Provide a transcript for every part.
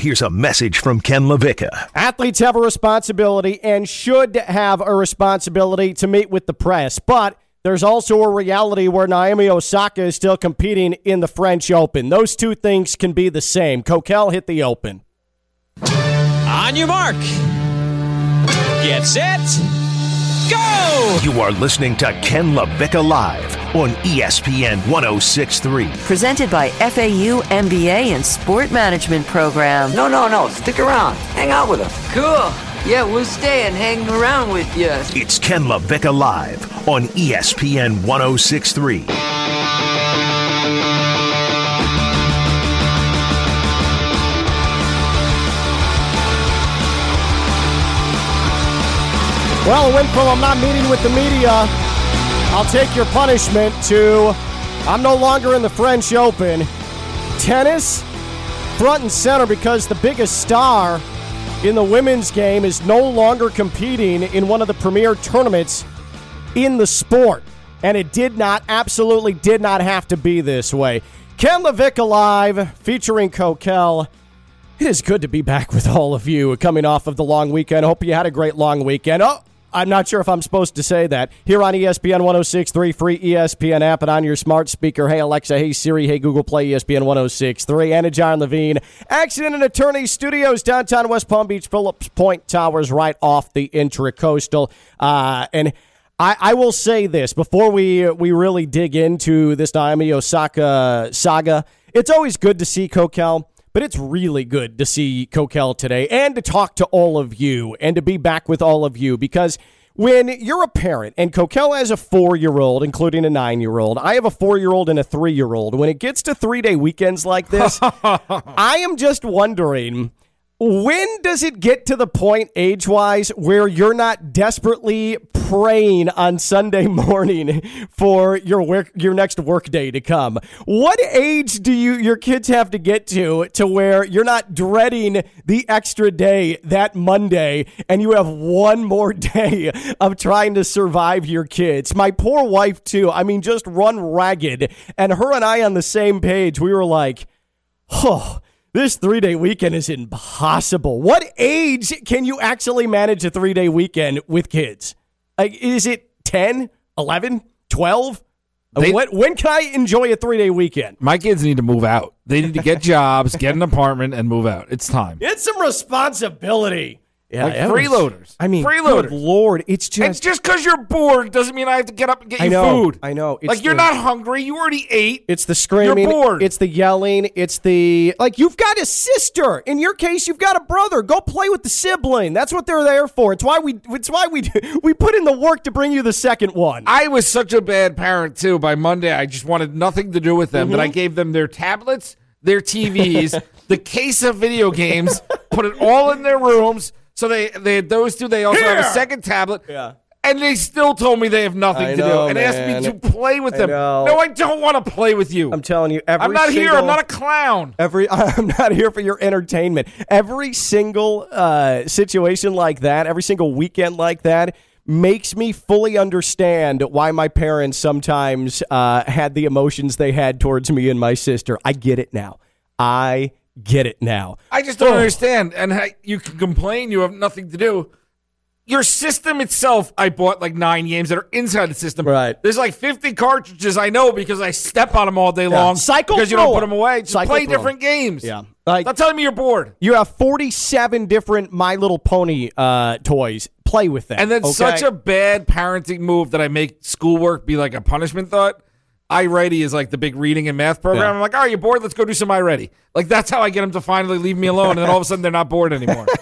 Here's a message from Ken LaVicka. Athletes have a responsibility and should have a responsibility to meet with the press, but there's also a reality where Naomi Osaka is still competing in the French Open. Those two things can be the same. Kokell hit the Open. On your mark. Get set. Go! You are listening to Ken LaVicka Live on ESPN 1063. Presented by FAU MBA and Sport Management Program. No, no, no. Stick around. Hang out with us. Cool. Yeah, we'll stay and hang around with you. It's Ken LaVicka Live on ESPN 1063. Well, from I'm not meeting with the media, I'll take your punishment, to I'm no longer in the French Open. Tennis, front and center because the biggest star in the women's game is no longer competing in one of the premier tournaments in the sport. And it did not, absolutely did not have to be this way. Ken LaVicka Live featuring Kokell. It is good to be back with all of you coming off of the long weekend. Hope you had a great long weekend. Oh, I'm not sure if I'm supposed to say that. Here on ESPN 1063, free ESPN app, and on your smart speaker. Hey, Alexa. Hey, Siri. Hey, Google Play ESPN 1063. Anna John Levine. Accident and Attorney Studios, downtown West Palm Beach, Phillips Point Towers, right off the intracoastal. Uh, and I, I will say this before we we really dig into this Naomi Osaka saga. It's always good to see Kokell, but it's really good to see Kokell today and to talk to all of you and to be back with all of you because when you're a parent and Kokell has a four year old, including a nine year old, I have a four year old and a three year old. When it gets to three day weekends like this, I am just wondering when does it get to the point age wise where you're not desperately praying on Sunday morning for your work your next work day to come? What age do you your kids have to get to to where you're not dreading the extra day that Monday and you have one more day of trying to survive your kids? My poor wife too. I mean just run ragged and her and I on the same page. We were like, "Oh, this three day weekend is impossible. What age can you actually manage a three day weekend with kids? Like, is it 10, 11, 12? They- when, when can I enjoy a three day weekend? My kids need to move out. They need to get jobs, get an apartment, and move out. It's time. It's some responsibility. Yeah, Like freeloaders. I mean, Freeloaders. good Lord, it's And just. just because you're bored doesn't mean I have to get up and get I you know, food. I know. It's like you're the- not hungry. You already ate. It's the screaming. bored. It's the yelling. It's the like. You've got a sister. In your case, you've got a brother. Go play with the sibling. That's what they're there for. It's why we. It's why we we put in the work to bring you the second one. I was such a bad parent too. By Monday, I just wanted nothing to do with them. Mm-hmm. That I gave them their tablets, their TVs, the case of video games, put it all in their rooms. So they they had those two. They also have a second tablet. Yeah. And they still told me they have nothing I to know, do and asked me to play with I them. know. No, I don't want to play with you. I'm telling you, every I'm not here. I'm single- not a clown. Every I'm not here for your entertainment. Every single uh, situation like that, every single weekend like that, makes me fully understand why my parents sometimes uh, had the emotions they had towards me and my sister. I get it now. I get it now. I just don't Oh. understand. And you can complain you have nothing to do. Your system itself, I bought like nine games that are inside the system. Right. There's like 50 cartridges I know because I step on them all day long. Cycle because you don't put them away. Just Cycle play 'em. different games. Yeah. Like Stop telling me you're bored. you have 47 different My Little Pony uh, toys. Play with them. And then okay? such a bad parenting move that I make schoolwork be like a punishment thought. iReady is like the big reading and math program. Yeah. I'm like, oh, you're bored? Let's go do some iReady. Like that's how I get them to finally leave me alone. And then all of a sudden they're not bored anymore.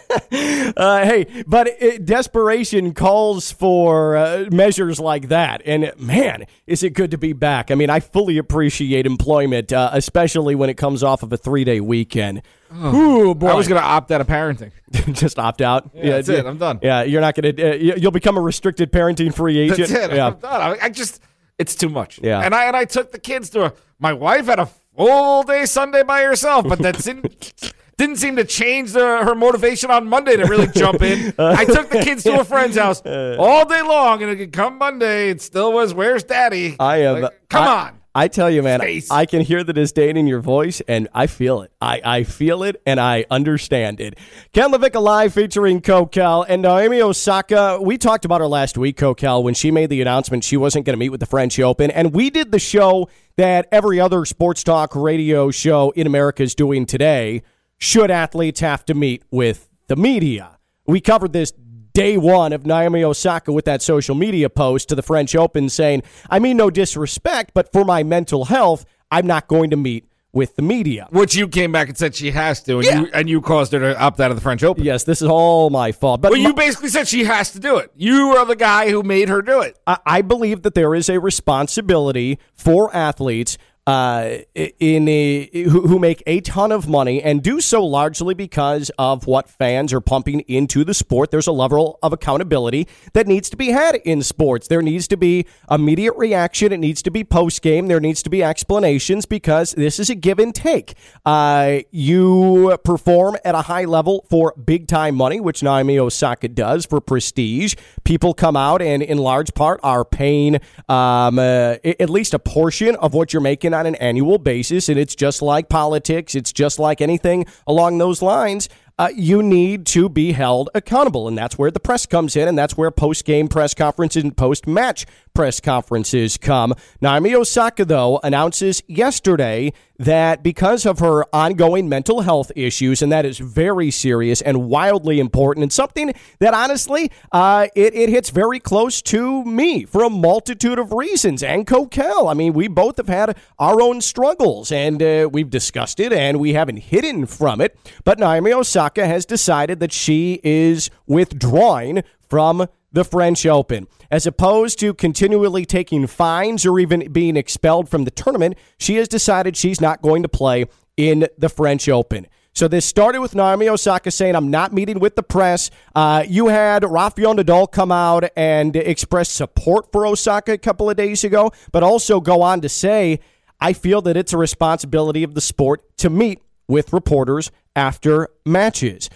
Uh, hey, but it, desperation calls for uh, measures like that. And man, is it good to be back. I mean, I fully appreciate employment, uh, especially when it comes off of a three day weekend. Ooh, boy. I was going to opt out of parenting. just opt out. Yeah, that's it. I'm done. Yeah, you're not going to, uh, you- you'll become a restricted parenting free agent. That's it. Yeah. I'm done. I, I just, it's too much. Yeah. And I and I took the kids to a. My wife had a full day Sunday by herself, but that didn't didn't seem to change the, her motivation on Monday to really jump in. I took the kids to a friend's house all day long, and it could come Monday, it still was, "Where's Daddy?" I am. Like, come I- on. I tell you, man, Face. I can hear the disdain in your voice, and I feel it. I, I feel it, and I understand it. Ken LaVicka Live featuring Kokell and uh, Naomi Osaka. We talked about her last week, Kokell, when she made the announcement she wasn't going to meet with the French Open, and we did the show that every other sports talk radio show in America is doing today. Should athletes have to meet with the media? We covered this day one of Naomi Osaka with that social media post to the French Open saying, I mean, no disrespect, but for my mental health, I'm not going to meet with the media. Which you came back and said she has to, and Yeah. you and you caused her to opt out of the French Open. Yes, this is all my fault. But Well, you basically said she has to do it. You are the guy who made her do it. I, I believe that there is a responsibility for athletes uh, in a, who, who make a ton of money and do so largely because of what fans are pumping into the sport. There's a level of accountability that needs to be had in sports. There needs to be immediate reaction. It needs to be post game. There needs to be explanations because this is a give and take. Uh, you perform at a high level for big time money, which Naomi Osaka does for prestige. People come out and, in large part, are paying um, uh, at least a portion of what you're making on an annual basis. And it's just like politics, it's just like anything along those lines. Uh, you need to be held accountable. And that's where the press comes in, and that's where post game press conferences and post match press conferences come. Naomi Osaka, though, announces yesterday that because of her ongoing mental health issues, and that is very serious and wildly important, and something that honestly, uh, it, it hits very close to me for a multitude of reasons. And Kokell, I mean, we both have had our own struggles, and uh, we've discussed it, and we haven't hidden from it. But Naomi Osaka has decided that she is withdrawing from the French Open. As opposed to continually taking fines or even being expelled from the tournament, she has decided she's not going to play in the French Open. So this started with Naomi Osaka saying, I'm not meeting with the press. Uh, you had Rafael Nadal come out and express support for Osaka a couple of days ago, but also go on to say, I feel that it's a responsibility of the sport to meet with reporters after matches.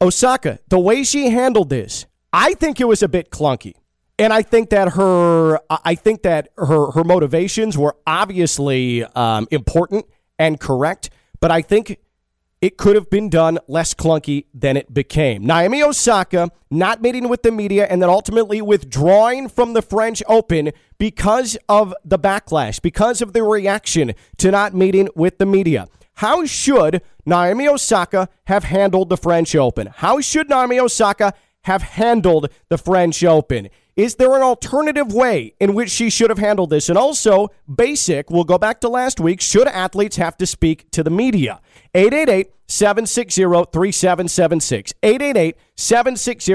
Osaka, the way she handled this, I think it was a bit clunky. And I think that her, I think that her, her motivations were obviously um, important and correct, but I think it could have been done less clunky than it became. Naomi Osaka not meeting with the media and then ultimately withdrawing from the French Open because of the backlash, because of the reaction to not meeting with the media. How should Naomi Osaka have handled the French Open? How should Naomi Osaka have handled the French Open? Is there an alternative way in which she should have handled this? And also, basic, we'll go back to last week. Should athletes have to speak to the media? 888 760 3776. 888 760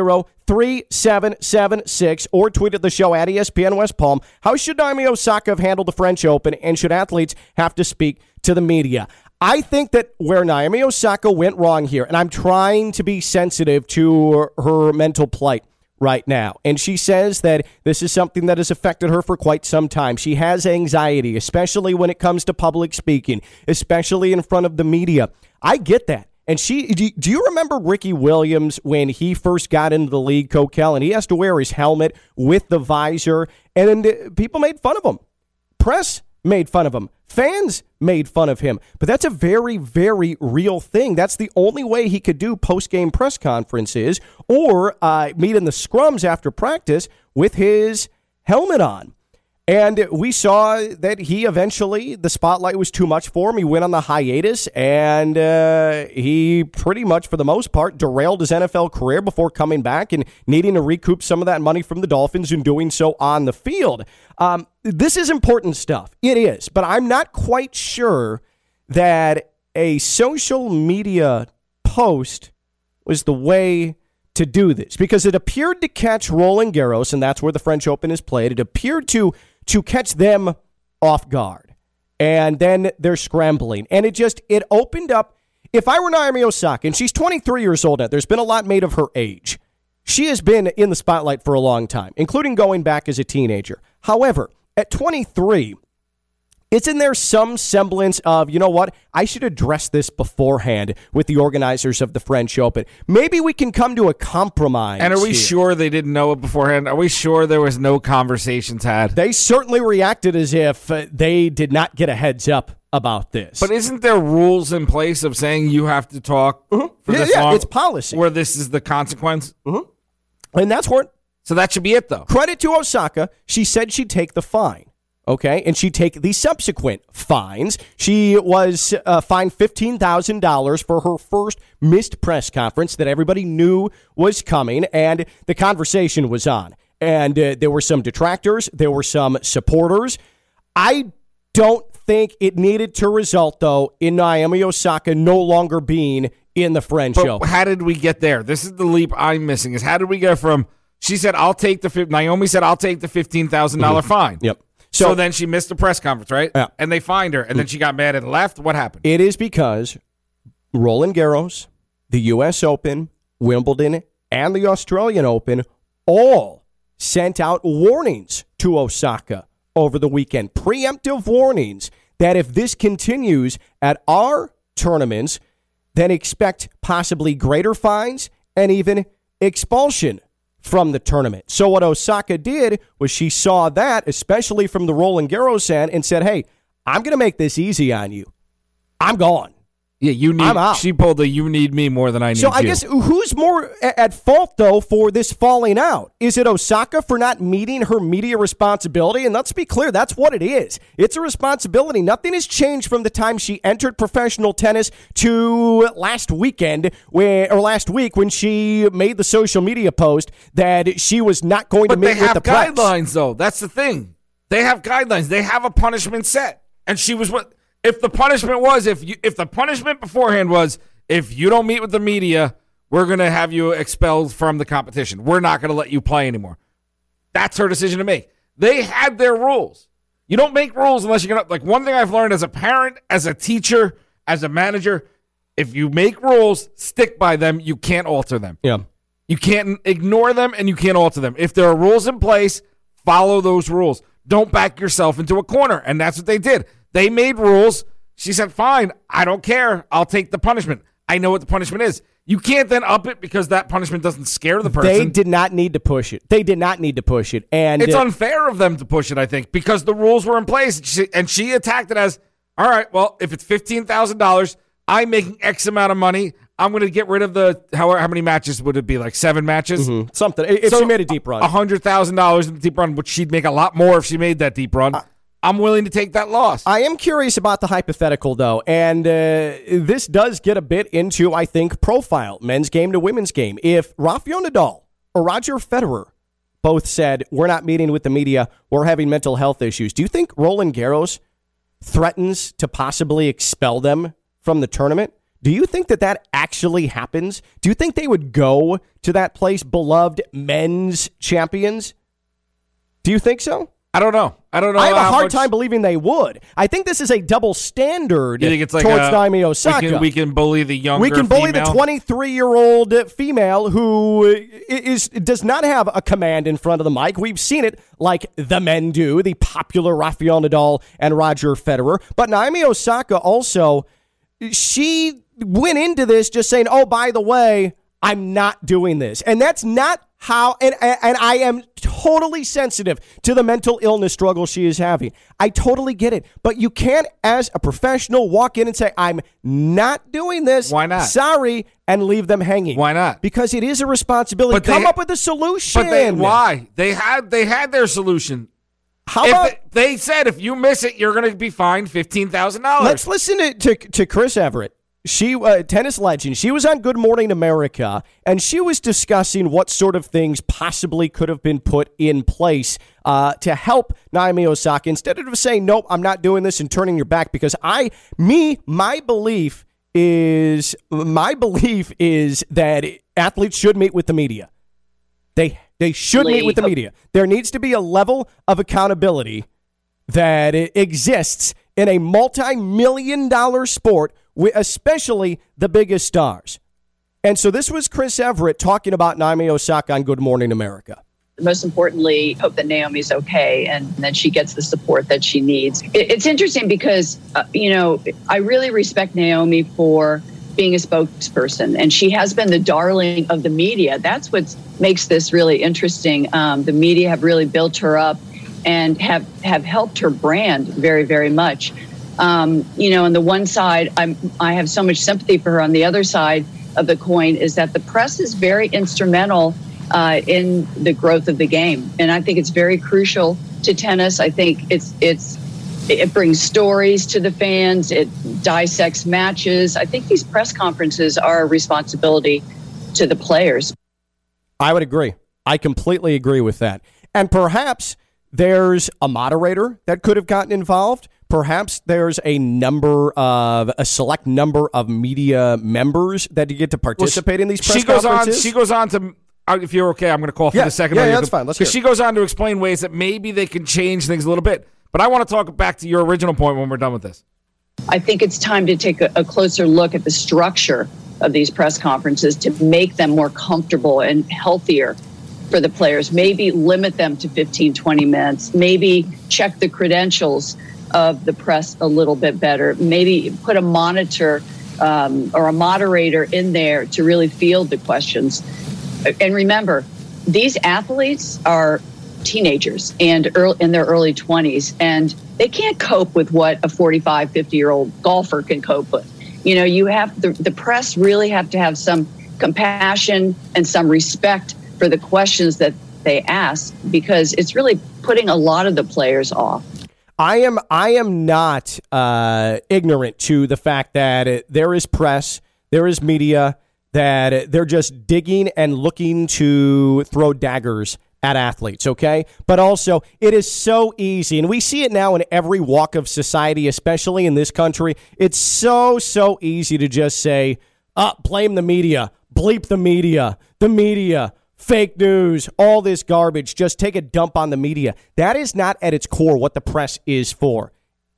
3776. Or tweet at the show at ESPN West Palm. How should Naomi Osaka have handled the French Open? And should athletes have to speak to the media? I think that where Naomi Osaka went wrong here, and I'm trying to be sensitive to her mental plight right now. And she says that this is something that has affected her for quite some time. She has anxiety, especially when it comes to public speaking, especially in front of the media. I get that. And she, do you remember Ricky Williams when he first got into the league, Kokell, and he has to wear his helmet with the visor, and people made fun of him. Press made fun of him. Fans made fun of him. But that's a very, very real thing. That's the only way he could do post game press conferences or uh, meet in the scrums after practice with his helmet on. And we saw that he eventually, the spotlight was too much for him. He went on the hiatus and uh, he pretty much, for the most part, derailed his NFL career before coming back and needing to recoup some of that money from the Dolphins and doing so on the field. Um, this is important stuff. It is. But I'm not quite sure that a social media post was the way to do this because it appeared to catch Roland Garros, and that's where the French Open is played. It appeared to to catch them off guard, and then they're scrambling, and it just it opened up. If I were Naomi Osaka, and she's 23 years old now, there's been a lot made of her age. She has been in the spotlight for a long time, including going back as a teenager. However, at 23, Isn't there some semblance of, you know what? I should address this beforehand with the organizers of the French Open. Maybe we can come to a compromise. And are we here. sure they didn't know it beforehand? Are we sure there was no conversations had? They certainly reacted as if uh, they did not get a heads up about this. But isn't there rules in place of saying you have to talk for Mm-hmm. Yeah, this yeah, long? it's policy. Where this is the consequence? and that's what So that should be it, though. credit to Osaka. She said she'd take the fine. Okay, and she'd take the subsequent fines. She was uh, fined fifteen thousand dollars for her first missed press conference that everybody knew was coming, and the conversation was on. And uh, there were some detractors, there were some supporters. I don't think it needed to result, though, in Naomi Osaka no longer being in the French But Open. how did we get there? This is the leap I'm missing. Is how did we go from? She said, "I'll take the." Naomi said, "I'll take the fifteen thousand dollar fine." Mm-hmm. Yep. So, So- then she missed the press conference, right? Yeah. And they fined her, and then mm. she got mad and left. What happened? It is because Roland Garros, the U.S. Open, Wimbledon, and the Australian Open all sent out warnings to Osaka over the weekend. Preemptive warnings that if this continues at our tournaments, then expect possibly greater fines and even expulsion from the tournament. So what Osaka did was she saw that, especially from the Roland Garros end, and said, "Hey, I'm going to make this easy on you. I'm gone." Yeah, you need. I'm out. She pulled the "you need me more than I need you. So I you." guess who's more at fault though for this falling out? Is it Osaka for not meeting her media responsibility? And let's be clear, that's what it is. It's a responsibility. Nothing has changed from the time she entered professional tennis to last weekend, where or last week when she made the social media post that she was not going to But they meet with have the press. guidelines, though. That's the thing. They have guidelines. They have a punishment set. And she was what? If the punishment was if you if the punishment beforehand was if you don't meet with the media, we're gonna have you expelled from the competition. We're not gonna let you play anymore. That's her decision to make. They had their rules. You don't make rules unless you're gonna like one thing I've learned as a parent, as a teacher, as a manager. If you make rules, stick by them. You can't alter them. Yeah. You can't ignore them and you can't alter them. If there are rules in place, follow those rules. Don't back yourself into a corner. And that's what they did. They made rules. She said, fine, I don't care. I'll take the punishment. I know what the punishment is. You can't then up it because that punishment doesn't scare the person. They did not need to push it. They did not need to push it. And it's uh, unfair of them to push it, I think, because the rules were in place. She, and she attacked it as, all right, well, if it's $15,000, I'm making X amount of money. I'm going to get rid of the, how, how many matches would it be? Like seven matches? something. If So, she made a deep run. hundred thousand dollars in the deep run, which she'd make a lot more if she made that deep run. I'm willing to take that loss. I am curious about the hypothetical, though, and uh, this does get a bit into, I think, profile men's game to women's game. If Rafael Nadal or Roger Federer both said, We're not meeting with the media, we're having mental health issues, do you think Roland Garros threatens to possibly expel them from the tournament? Do you think that that actually happens? Do you think they would go to that place, beloved men's champions? Do you think so? I don't know. I don't know. I have a hard much- time believing they would. I think this is a double standard You think it's like towards a, Naomi Osaka. We can, we can bully the younger. We can bully the 23 year old female who is does not have a command in front of the mic. We've seen it like the men do, the popular Rafael Nadal and Roger Federer. But Naomi Osaka also, she went into this just saying, "Oh, by the way, I'm not doing this," and that's not how. And and I am totally sensitive to the mental illness struggle she is having. I totally get it, but you can't, as a professional, walk in and say, "I'm not doing this." Why not? Sorry, and leave them hanging. Why not? Because it is a responsibility. But they- Come up with a solution. But they, why? They had they had their solution. How If about? they, they said if you miss it, you're going to be fined fifteen thousand dollars. Let's listen to, to, to Chris Evert. She, uh, tennis legend, she was on Good Morning America, and she was discussing what sort of things possibly could have been put in place uh, to help Naomi Osaka instead of saying, "Nope, I'm not doing this," and turning your back. Because I, me, my belief is my belief is that athletes should meet with the media. They they should meet with the media. There needs to be a level of accountability that exists in a multi-million dollar sport, especially the biggest stars. And so this was Chris Evert talking about Naomi Osaka on Good Morning America. most importantly, hope that Naomi's okay and that she gets the support that she needs. It's interesting because, uh, you know, I really respect Naomi for being a spokesperson, and she has been the darling of the media. That's what makes this really interesting. Um, the media have really built her up and have, have helped her brand very, very much. Um, you know, on the one side, I'm, I have so much sympathy for her. On the other side of the coin is that the press is very instrumental uh, in the growth of the game, and I think it's very crucial to tennis. I think it's it's it brings stories to the fans. It dissects matches. I think these press conferences are a responsibility to the players. I would agree. I completely agree with that. And perhaps there's a moderator that could have gotten involved. Perhaps there's a number of a select number of media members that you get to participate well, she, in these press she goes. On, she goes on to uh, if you're okay, I'm going to call for yeah, the second. Yeah, yeah that's fine. Let's Because she goes on to explain ways that maybe they can change things a little bit. But I want to talk back to your original point when we're done with this. I think it's time to take a, a closer look at the structure of these press conferences to make them more comfortable and healthier for the players. Maybe limit them to 15, 20 minutes. Maybe check the credentials of the press a little bit better. Maybe put a monitor um, or a moderator in there to really field the questions. And remember, these athletes are teenagers and early, in their early 20s, and they can't cope with what a 45, 50 year old golfer can cope with. You know, you have the, the press really have to have some compassion and some respect for the questions that they ask because it's really putting a lot of the players off. I am I am not uh, ignorant to the fact that it, there is press, there is media that they're just digging and looking to throw daggers at athletes, okay? But also, it is so easy, and we see it now in every walk of society, especially in this country. It's so, so easy to just say, uh, blame the media, bleep the media, the media, fake news, all this garbage. Just take a dump on the media. That is not at its core what the press is for.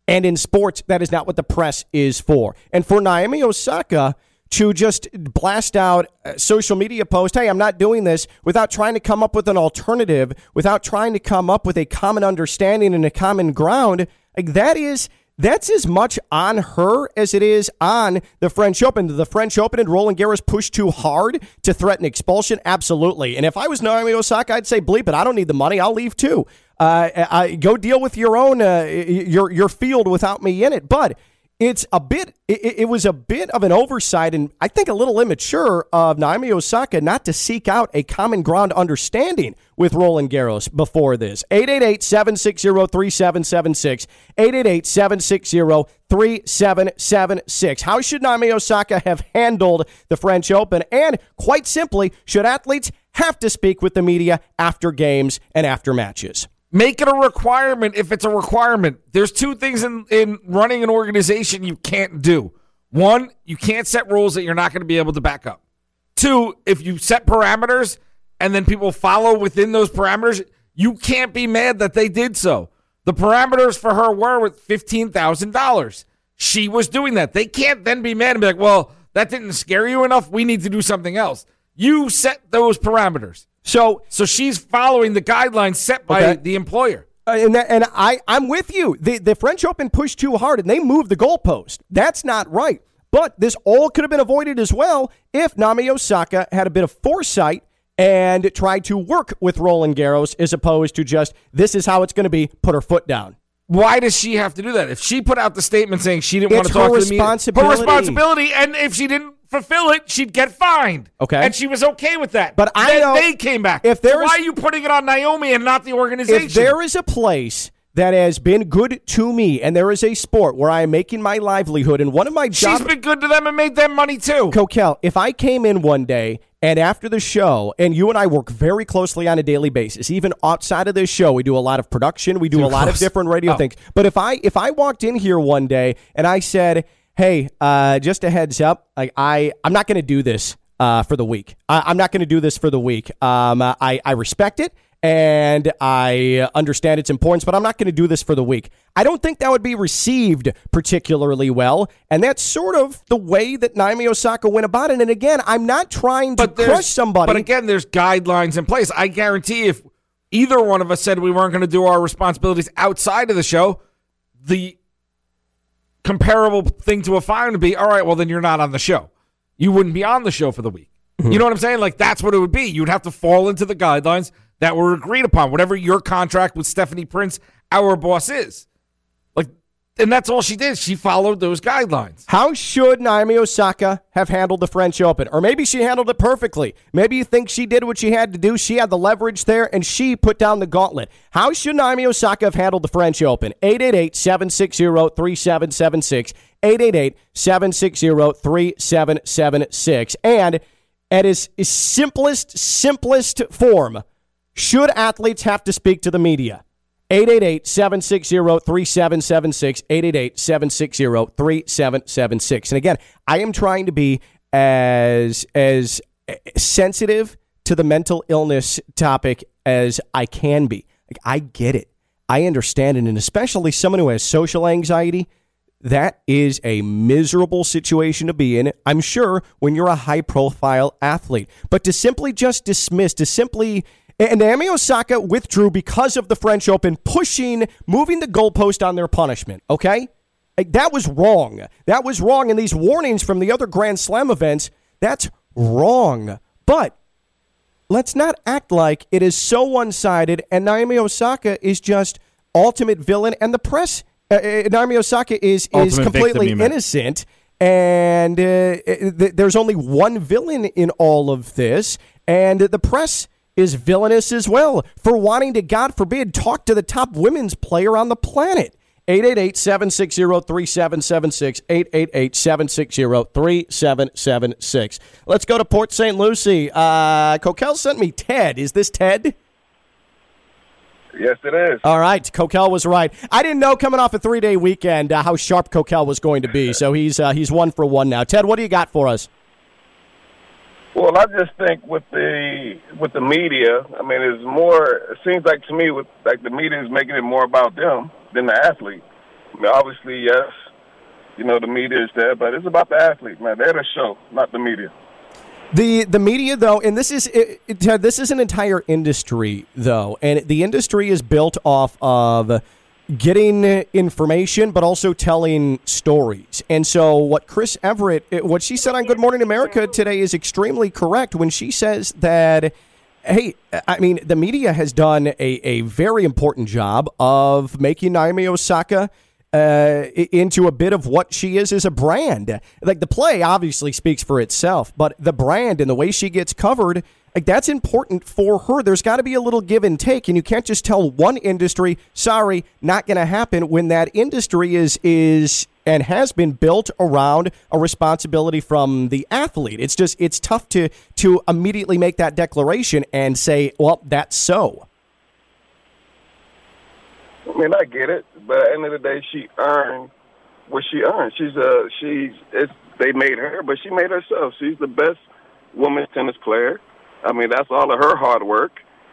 And in sports, that is not what the press is for. And for Naomi Osaka, to just blast out a social media post, hey, I'm not doing this, without trying to come up with an alternative, without trying to come up with a common understanding and a common ground, like that is that's as much on her as it is on the French Open. The French Open and Roland Garros pushed too hard to threaten expulsion? Absolutely. And if I was Naomi Osaka, I'd say, bleep it. I don't need the money. I'll leave too. Uh, I, go deal with your own uh, your your field without me in it. But it's a bit it, it, was a bit of an oversight and I think a little immature of Naomi Osaka not to seek out a common ground understanding with Roland Garros before this. 888-760-3776. 888-760-3776. How should Naomi Osaka have handled the French Open? And quite simply, should athletes have to speak with the media after games and after matches? Make it a requirement if it's a requirement. There's two things in, in running an organization you can't do. One, you can't set rules that you're not going to be able to back up. Two, if you set parameters and then people follow within those parameters, you can't be mad that they did so. The parameters for her were with $15,000. She was doing that. They can't then be mad and be like, well, that didn't scare you enough. We need to do something else. You set those parameters. So, so she's following the guidelines set by okay. the employer. Uh, and that, and I I'm with you. The the French Open pushed too hard and they moved the goalpost. That's not right. But this all could have been avoided as well if Naomi Osaka had a bit of foresight and tried to work with Roland Garros as opposed to just this is how it's going to be. Put her foot down. Why does she have to do that? If she put out the statement saying she didn't it's want to talk to the media, her responsibility, and if she didn't fulfill it, she'd get fined. Okay. And she was okay with that. But I then know they came back. If there so is, why are you putting it on Naomi and not the organization? If there is a place that has been good to me, and there is a sport where I am making my livelihood, and one of my jobs. She's been good to them and made them money too. Kokell, if I came in one day and after the show, and you and I work very closely on a daily basis, even outside of this show, we do a lot of production, we do Too a lot of different radio oh. things. But if I if I walked in here one day and I said, hey, uh, just a heads up, like I, I'm not going to do this uh, for the week. I, am not going to do this for the week. Um, I, I respect it and I understand its importance, but I'm not going to do this for the week. I don't think that would be received particularly well, and that's sort of the way that Naomi Osaka went about it. And again, I'm not trying to crush somebody. But again, there's guidelines in place. I guarantee if either one of us said we weren't going to do our responsibilities outside of the show, the comparable thing to a fine would be all right, well, then you're not on the show. You wouldn't be on the show for the week. You hmm. know what I'm saying? Like, that's what it would be. You'd have to fall into the guidelines that were agreed upon, whatever your contract with Stephanie Prince, our boss, is. And that's all she did. She followed those guidelines. How should Naomi Osaka have handled the French Open? Or maybe she handled it perfectly. Maybe you think she did what she had to do. She had the leverage there and she put down the gauntlet. How should Naomi Osaka have handled the French Open? 888 760 3776. 888 760 3776. And at its simplest, simplest form, should athletes have to speak to the media? 888 760 3776. 888 760 3776. And again, I am trying to be as, as eh, sensitive to the mental illness topic as I can be. Like, I get it. I understand it. And especially someone who has social anxiety, that is a miserable situation to be in. I'm sure when you're a high profile athlete. But to simply just dismiss, to simply and Naomi Osaka withdrew because of the French Open pushing, moving the goalpost on their punishment. Okay, Like, that was wrong. That was wrong. And these warnings from the other Grand Slam events, that's wrong. But let's not act like it is so one sided and Naomi Osaka is just ultimate villain and the press. Uh, uh, Naomi Osaka is is Ultimate completely victim, innocent, and uh, uh, th- there's only one villain in all of this, and the press is villainous as well for wanting to, God forbid, talk to the top women's player on the planet. 888-760-3776, 888-760-3776. Let's go to Port St. Lucie. Uh, Kokell sent me Ted. Is this Ted? Yes, it is. All right, Kokell was right. I didn't know coming off a three-day weekend uh, how sharp Kokell was going to be, so he's uh, he's one for one now. Ted, what do you got for us? Well, I just think with the with the media, I mean, it's more. It seems like to me, with like the media is making it more about them than the athlete. I mean, obviously, yes, you know the media is there, but it's about the athlete, man. They're the show, not the media. The the media though, and this is it, it, this is an entire industry though, and the industry is built off of getting information, but also telling stories. And so, what Chris Evert, what she said on Good Morning America today, is extremely correct when she says that. Hey, I mean, the media has done a, a very important job of making Naomi Osaka uh, into a bit of what she is as a brand. Like the play obviously speaks for itself, but the brand and the way she gets covered, like that's important for her. There's got to be a little give and take, and you can't just tell one industry, "Sorry, not going to happen," when that industry is is and has been built around a responsibility from the athlete. It's just it's tough to to immediately make that declaration and say, "Well, that's so." I mean, I get it, but at the end of the day, she earned what she earned. She's a she's they made her, but she made herself. She's the best women's tennis player. I mean, that's all of her hard work.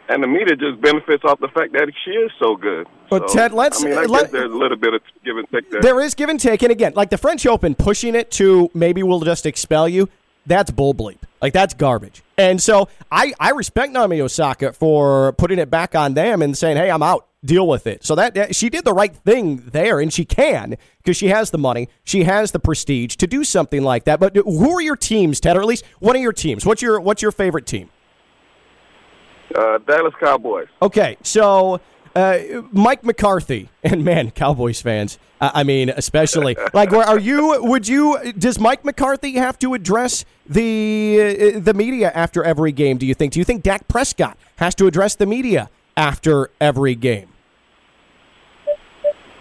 And the media just benefits off the fact that she is so good. But So, Ted, let's- I mean, I let- guess there's a little bit of give and take there. There is give and take, and again, like the French Open, pushing it to maybe we'll just expel you. That's bull bleep. Like that's garbage. And so I I respect Naomi Osaka for putting it back on them and saying, "Hey, I'm out. Deal with it." So that, that she did the right thing there, and she can because she has the money, she has the prestige to do something like that. But who are your teams, Ted? Or at least one of your teams. What's your what's your favorite team? Uh, Dallas Cowboys. Okay, so uh, Mike McCarthy and man, Cowboys fans. Uh, I mean, especially like, where are you? Would you? Does Mike McCarthy have to address the uh, the media after every game? Do you think? Do you think Dak Prescott has to address the media after every game?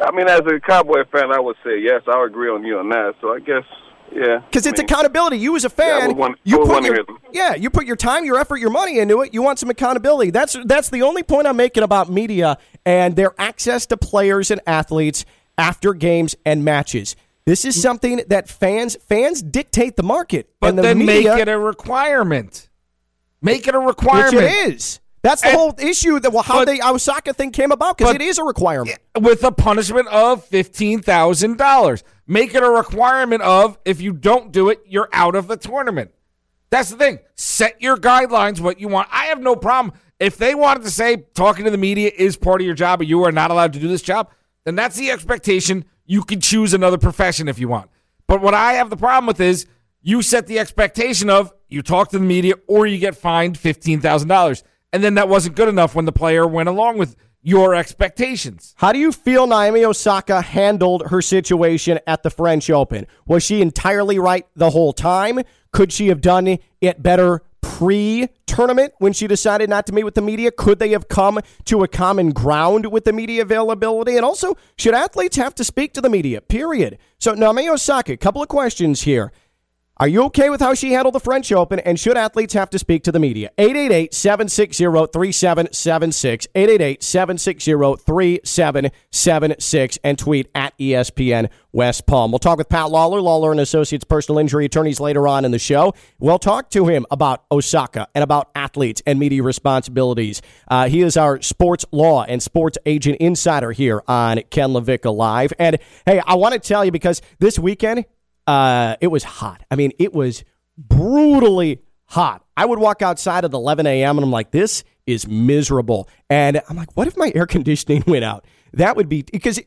I mean, as a Cowboy fan, I would say yes. I would agree on you on that. So I guess, yeah. Because it's mean, accountability. You as a Yeah, I fan, would want- I you would put your yeah, you put your time, your effort, your money into it. You want some accountability. That's that's the only point I'm making about media and their access to players and athletes after games and matches. This is mm. something that fans fans dictate the market, But and the then media, make it a requirement. Make it a which requirement. it is. That's the And- whole issue. That well, how but- the Osaka thing came about because it is a requirement. with a punishment of fifteen thousand dollars. Make it a requirement of if you don't do it, you're out of the tournament. That's the thing. Set your guidelines, what you want. I have no problem If they wanted to say talking to the media is part of your job, but you are not allowed to do this job, then that's the expectation. You can choose another profession if you want. But what I have the problem with is you set the expectation of you talk to the media or you get fined $15,000. And then that wasn't good enough when the player went along with your expectations. How do you feel Naomi Osaka handled her situation at the French Open? Was she entirely right the whole time? Could she have done it better pre tournament when she decided not to meet with the media? Could they have come to a common ground with the media availability? And also, should athletes have to speak to the media? Period. So, Naomi Osaka, a couple of questions here. Are you okay with how she handled the French Open? And should athletes have to speak to the media? 888 760 3776. 888 760 3776. And tweet at ESPN West Palm. We'll talk with Pat Lawlor, Lawlor and Associates personal injury attorneys later on in the show. We'll talk to him about Osaka and about athletes and media responsibilities. Uh, he is our sports law and sports agent insider here on Ken LaVicka Live. And hey, I want to tell you because this weekend, uh, it was hot. I mean, it was brutally hot. I would walk outside at 11 a.m. and I'm like, this is miserable. And I'm like, what if my air conditioning went out? That would be because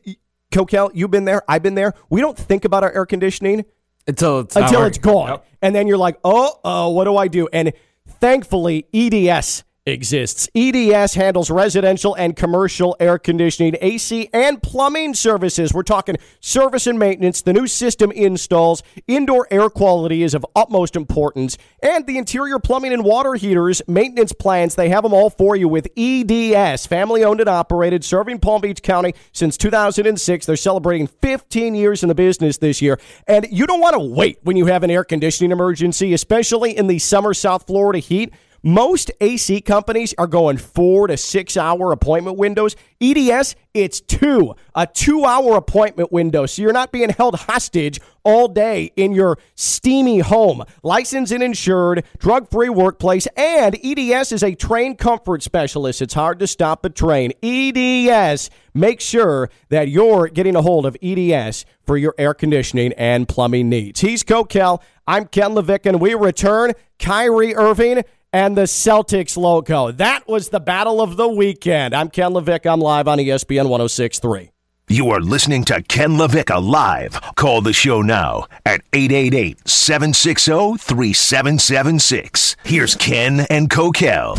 Kokell, you've been there, I've been there. We don't think about our air conditioning until it's until it's gone, yep. and then you're like, oh, oh, what do I do? And thankfully, EDS exists. EDS handles residential and commercial air conditioning, AC, and plumbing services. We're talking service and maintenance. The new system installs. Indoor air quality is of utmost importance. And the interior plumbing and water heaters, maintenance plans, they have them all for you with EDS, family owned and operated, serving Palm Beach County since 2006. They're celebrating 15 years in the business this year. And you don't want to wait when you have an air conditioning emergency, especially in the summer South Florida heat. Most AC companies are going four to six hour appointment windows. EDS, it's two, a two hour appointment window. So you're not being held hostage all day in your steamy home. Licensed and insured, drug free workplace, and EDS is a trained comfort specialist. It's hard to stop a train. EDS, make sure that you're getting a hold of EDS for your air conditioning and plumbing needs. He's Kokell. I'm Ken LaVicka, and we return Kyrie Irving and the Celtics logo. That was the battle of the weekend. I'm Ken LaVicka. I'm live on ESPN 1063. You are listening to Ken LaVicka live. Call the show now at 888 760 3776. Here's Ken and Kokell.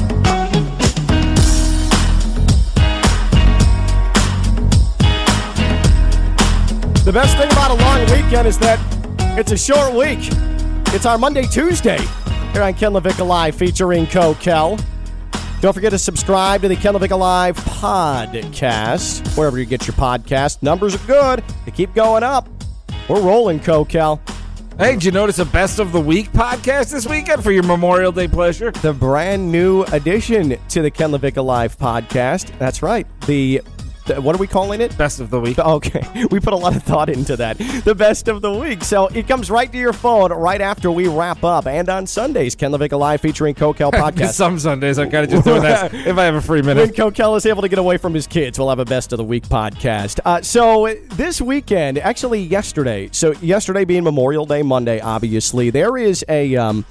The best thing about a long weekend is that it's a short week. It's our Monday, Tuesday here on Ken LaVicka Live featuring Kokell. Don't forget to subscribe to the Ken LaVicka Live podcast, wherever you get your podcast. Numbers are good. They keep going up. We're rolling, Kokell. Hey, did you notice a best of the week podcast this weekend for your Memorial Day pleasure? The brand new addition to the Ken LaVicka Live podcast. That's right. The what are we calling it? Best of the week. Okay. We put a lot of thought into that. The best of the week. So it comes right to your phone right after we wrap up. And on Sundays, Ken LaVicka Live featuring Kokell podcast. Some Sundays, I kind of just doing that if I have a free minute. When Kokell is able to get away from his kids, we'll have a best of the week podcast. Uh, so this weekend, actually yesterday, so yesterday being Memorial Day Monday, obviously, there is a. Um,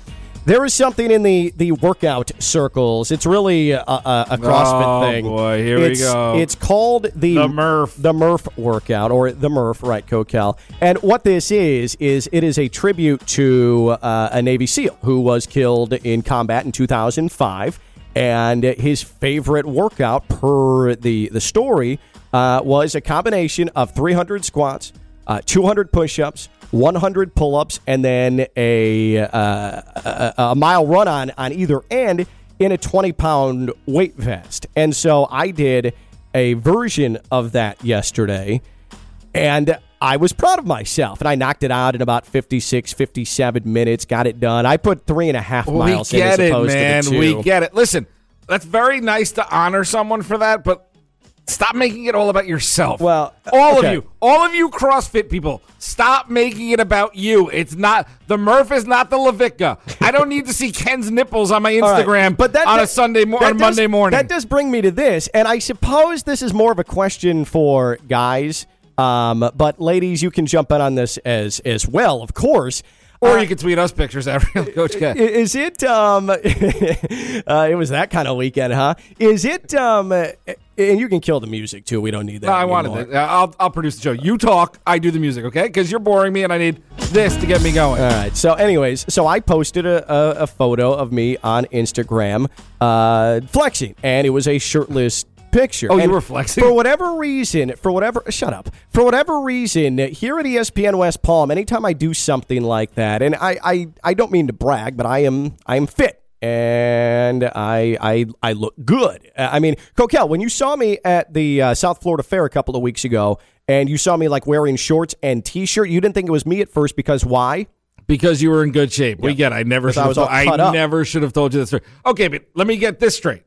there is something in the, the workout circles. It's really a, a, a CrossFit thing. oh, thing. boy, here it's, we go. It's called the, the Murph. The Murph workout, or the Murph, right, Kokell. And what this is, is it is a tribute to uh, a Navy SEAL who was killed in combat in 2005. And his favorite workout, per the, the story, uh, was a combination of 300 squats, uh, 200 push ups, 100 pull ups, and then a, uh, a, a mile run on on either end in a 20 pound weight vest. And so I did a version of that yesterday, and I was proud of myself. And I knocked it out in about 56, 57 minutes, got it done. I put three and a half miles we get in as it, opposed man. to the two. We get it. Listen, that's very nice to honor someone for that, but Stop making it all about yourself. Well, all okay. of you, all of you CrossFit people, stop making it about you. It's not the Murph is not the Lavicka. I don't need to see Ken's nipples on my right, Instagram, but that- on a Sunday mo- on does- Monday morning. That does bring me to this, and I suppose this is more of a question for guys. Um, but ladies, you can jump in on this as as well, of course. Or Uh, you can tweet us pictures at real Coach K. Is it? Um, uh, it was that kind of weekend, huh? Is it? Um, and you can kill the music too. We don't need that. No, I wanted it. I'll, I'll produce the show. You talk, I do the music, okay? Because you're boring me and I need this to get me going. All right. So, anyways, so I posted a, a, a photo of me on Instagram uh, flexing, and it was a shirtless picture. Oh, you were flexing? For whatever reason, for whatever, shut up. For whatever reason, here at ESPN West Palm, anytime I do something like that, and I, I, I don't mean to brag, but I am, I am fit. And I, I, I look good. I mean, Kokell, when you saw me at the uh, South Florida Fair a couple of weeks ago, and you saw me like wearing shorts and t-shirt, you didn't think it was me at first because why? Because you were in good shape. We get. it. I never should I have. was all Told, I up. never should have told you this. Okay, but let me get this straight.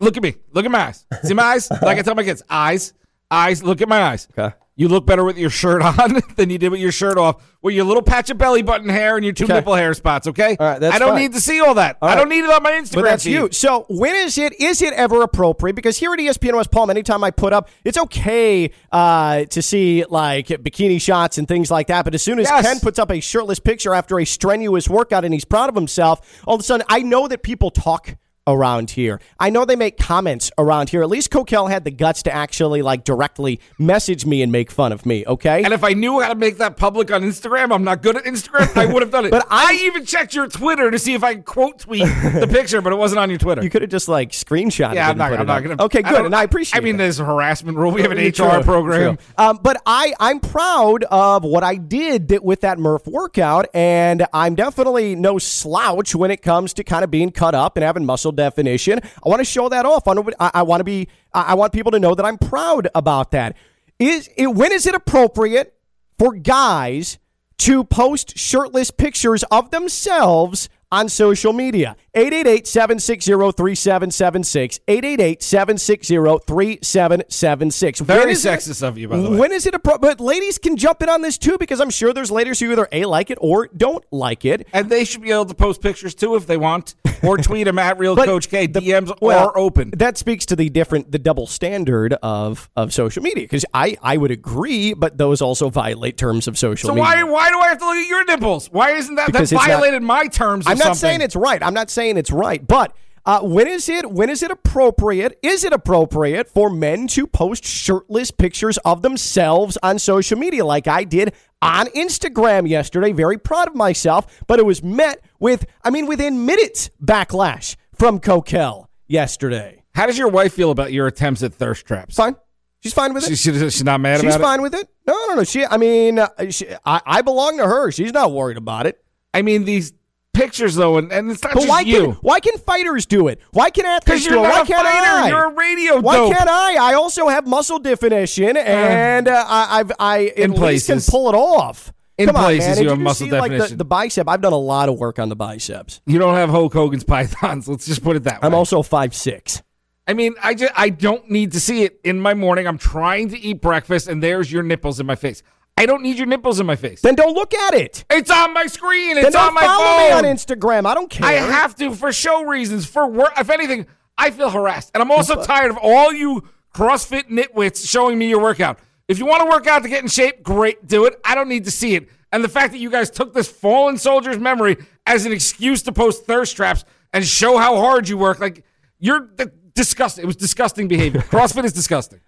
Look at me. Look at my eyes. See my eyes? like I tell my kids, eyes, eyes. Look at my eyes. Okay. You look better with your shirt on than you did with your shirt off, with your little patch of belly button hair and your two Okay. nipple hair spots. Okay. All right, that's I don't fine. need to see all that. All I don't need it on my Instagram. But that's feed. you. So when is it? Is it ever appropriate? Because here at ESPN West Palm, anytime I put up, it's okay uh, to see like bikini shots and things like that. But as soon as Yes. Ken puts up a shirtless picture after a strenuous workout and he's proud of himself, all of a sudden I know that people talk around here. I know they make comments around here. At least Kokell had the guts to actually like directly message me and make fun of me. Okay. And if I knew how to make that public on Instagram, I'm not good at Instagram. I would have done it. But I, I- even checked your Twitter to see if I could quote tweet the picture, but it wasn't on your Twitter. you could have just like screenshot it. yeah, I'm not. I'm not gonna. Okay, good, don't- and I appreciate. I mean, it. there's a harassment rule. We have an True, HR program. Um, but I, I'm proud of what I did with that Murph workout, and I'm definitely no slouch when it comes to kind of being cut up and having muscle definition. I want to show that off. I, I, want to be. I I want people to know that I'm proud about that. Is it, when is it appropriate for guys to post shirtless pictures of themselves on social media. 888-760-3776. 888-760-3776. Very is it- sexist of you, by the way. When is it appropriate? But ladies can jump in on this too because I'm sure there's ladies who either A, like it or don't like it. And they should be able to post pictures too if they want, or tweet them at Real Coach K. the- DMs well, are open. That speaks to the different, the double standard of of social media. Because I I would agree, but those also violate terms of social So media. why why do I have to look at your nipples? Why isn't that Because that it's not- violated my terms? I'm not something? saying it's right. I'm not saying it's right, but. Uh, when is it when is it appropriate? Is it appropriate for men to post shirtless pictures of themselves on social media like I did on Instagram yesterday? Very proud of myself, but it was met with I mean within minutes backlash from Kokell yesterday. How does your wife feel about your attempts at thirst traps? Fine. She's fine with it. She, she, she's not mad She's about fine with it. No, no, no. She, I mean, uh, she, I, I belong to her. She's not worried about it. it. I mean these pictures though, and, and it's not But just why you. can why can fighters do it? Why can athletes do it? Why a can't fighter. I? You're a radio Why dope. can't I? I also have muscle definition, and uh, I, I've I In at least can places. pull it off. In Come on, places, man. you have you muscle see, like, the, definition. the bicep. I've done a lot of work on the biceps. You don't have Hulk Hogan's pythons. Let's just put it that way. I'm also five six. I mean, I just I don't need to see it in my morning. I'm trying to eat breakfast, and there's your nipples in my face. I don't need your nipples in my face. Then don't look at it. It's on my screen. It's Then don't on my follow phone. me on Instagram. I don't care. I have to for show reasons, for work. If anything, I feel harassed, and I'm also tired of all you CrossFit nitwits showing me your workout. If you want to work out to get in shape, great, do it. I don't need to see it. And the fact that you guys took this fallen soldier's memory as an excuse to post thirst traps and show how hard you work, like you're disgusting. It was disgusting behavior. CrossFit is disgusting.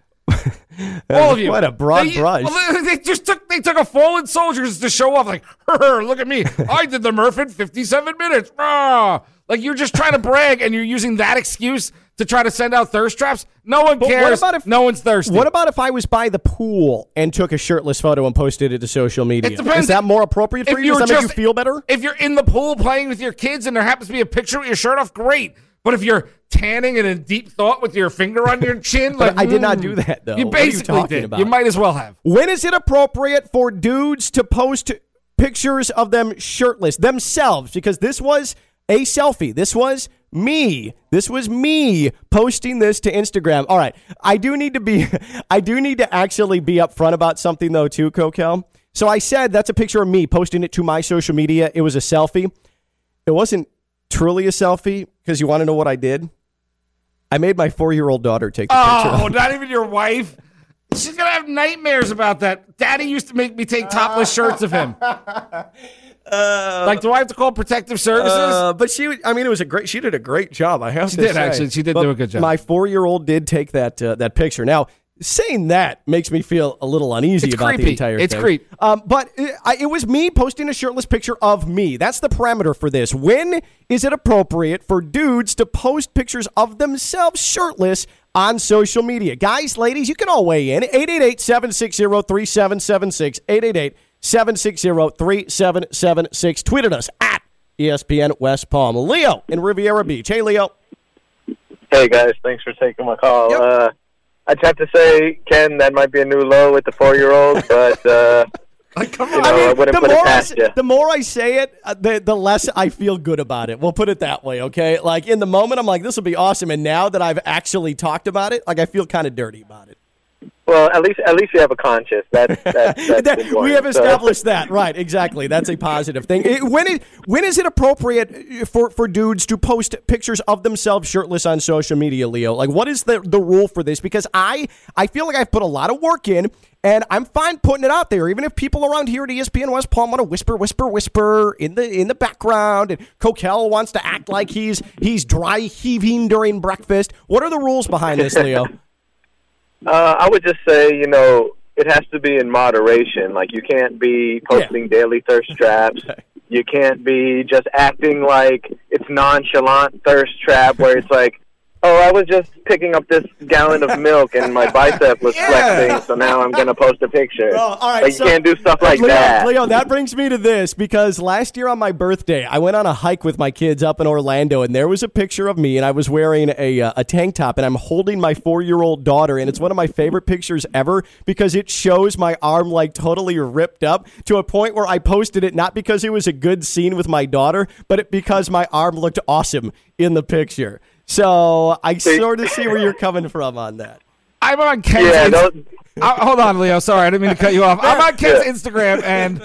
All of you. What a broad they, brush. well, They just took they took a fallen soldiers to show off, like, look at me. I did the Murph in 57 minutes. Rah. Like you're just trying to brag and you're using that excuse to try to send out thirst traps. No one cares. what about if no one's thirsty? What about if I was by the pool and took a shirtless photo and posted it to social media? It depends. Is that more appropriate for If you? Does that make you feel better? If you're in the pool playing with your kids and there happens to be a picture with your shirt off, great. But if you're tanning and in deep thought with your finger on your chin, like I did not do hmm. that, though. You you basically talking did. about? You might as well have. When is it appropriate for dudes to post pictures of them shirtless themselves? Because this was a selfie. This was me. This was me posting this to Instagram. All right. I do need to be I do need to actually be upfront about something though too, Kokell. So I said that's a picture of me posting it to my social media. It was a selfie. It wasn't truly a selfie because you want to know what I did? I made my 4-year-old daughter take the picture. Oh, not even your wife. She's gonna have nightmares about that. Daddy used to make me take topless shirts of him. like, do I have to call protective services? Uh, but she, I mean, it was a great. She did a great job. I have She to did, say. actually. She did But do a good job. My four-year-old did take that uh, that picture. Now, saying that makes me feel a little uneasy It's about the creepy. entire It's thing. creep. Um, but it, I, it was me posting a shirtless picture of me. That's the parameter for this. When is it appropriate for dudes to post pictures of themselves shirtless? On social media. Guys, ladies, you can all weigh in. 888 760 3776. 888 760 3776. Tweet at us at ESPN West Palm. Leo in Riviera Beach. Hey, Leo. Hey guys, thanks for taking my call. Yep. Uh, I'd have to say, Ken, that might be a new low with the four-year-old, but uh, Like, come you know, I, wouldn't the put it more, I, past you. the more I say it, uh, the, the less I feel good about it. We'll put it that way, okay? Like in the moment, I'm like, this will be awesome. And now that I've actually talked about it, like I feel kind of dirty about it. Well, at least at least you have a conscience. That's, that's, that's That- we have So- established that, right? Exactly. That's a positive thing. It- when is when is it appropriate uh, for for dudes to post pictures of themselves shirtless on social media, Leo? Like, what is the the rule for this? Because I I feel like I've put a lot of work in. And I'm fine putting it out there, even if people around here at ESPN West Palm want to whisper, whisper, whisper in the in the background, and Kokell wants to act like he's he's dry heaving during breakfast. What are the rules behind this, Leo? Uh, I would just say, you know, it has to be in moderation. Like you can't be posting daily thirst traps. You can't be just acting like it's nonchalant thirst trap where it's like, oh, I was just picking up this gallon of milk and my bicep was Yeah. flexing, so now I'm gonna post a picture. Oh, all right, like so- you can't do stuff like Leo, that. Leo, that brings me to this because last year on my birthday, I went on a hike with my kids up in Orlando, and there was a picture of me, and I was wearing a, uh, a tank top, and I'm holding my four year old daughter, and it's one of my favorite pictures ever because it shows my arm like totally ripped up to a point where I posted it not because it was a good scene with my daughter, but it, because my arm looked awesome in the picture. So I sort of see where you're coming from on that. I'm on Ken's yeah, Inst- don't, Uh, hold on, Leo. Sorry, I didn't mean to cut you off. I'm on Ken's Yeah. Instagram, and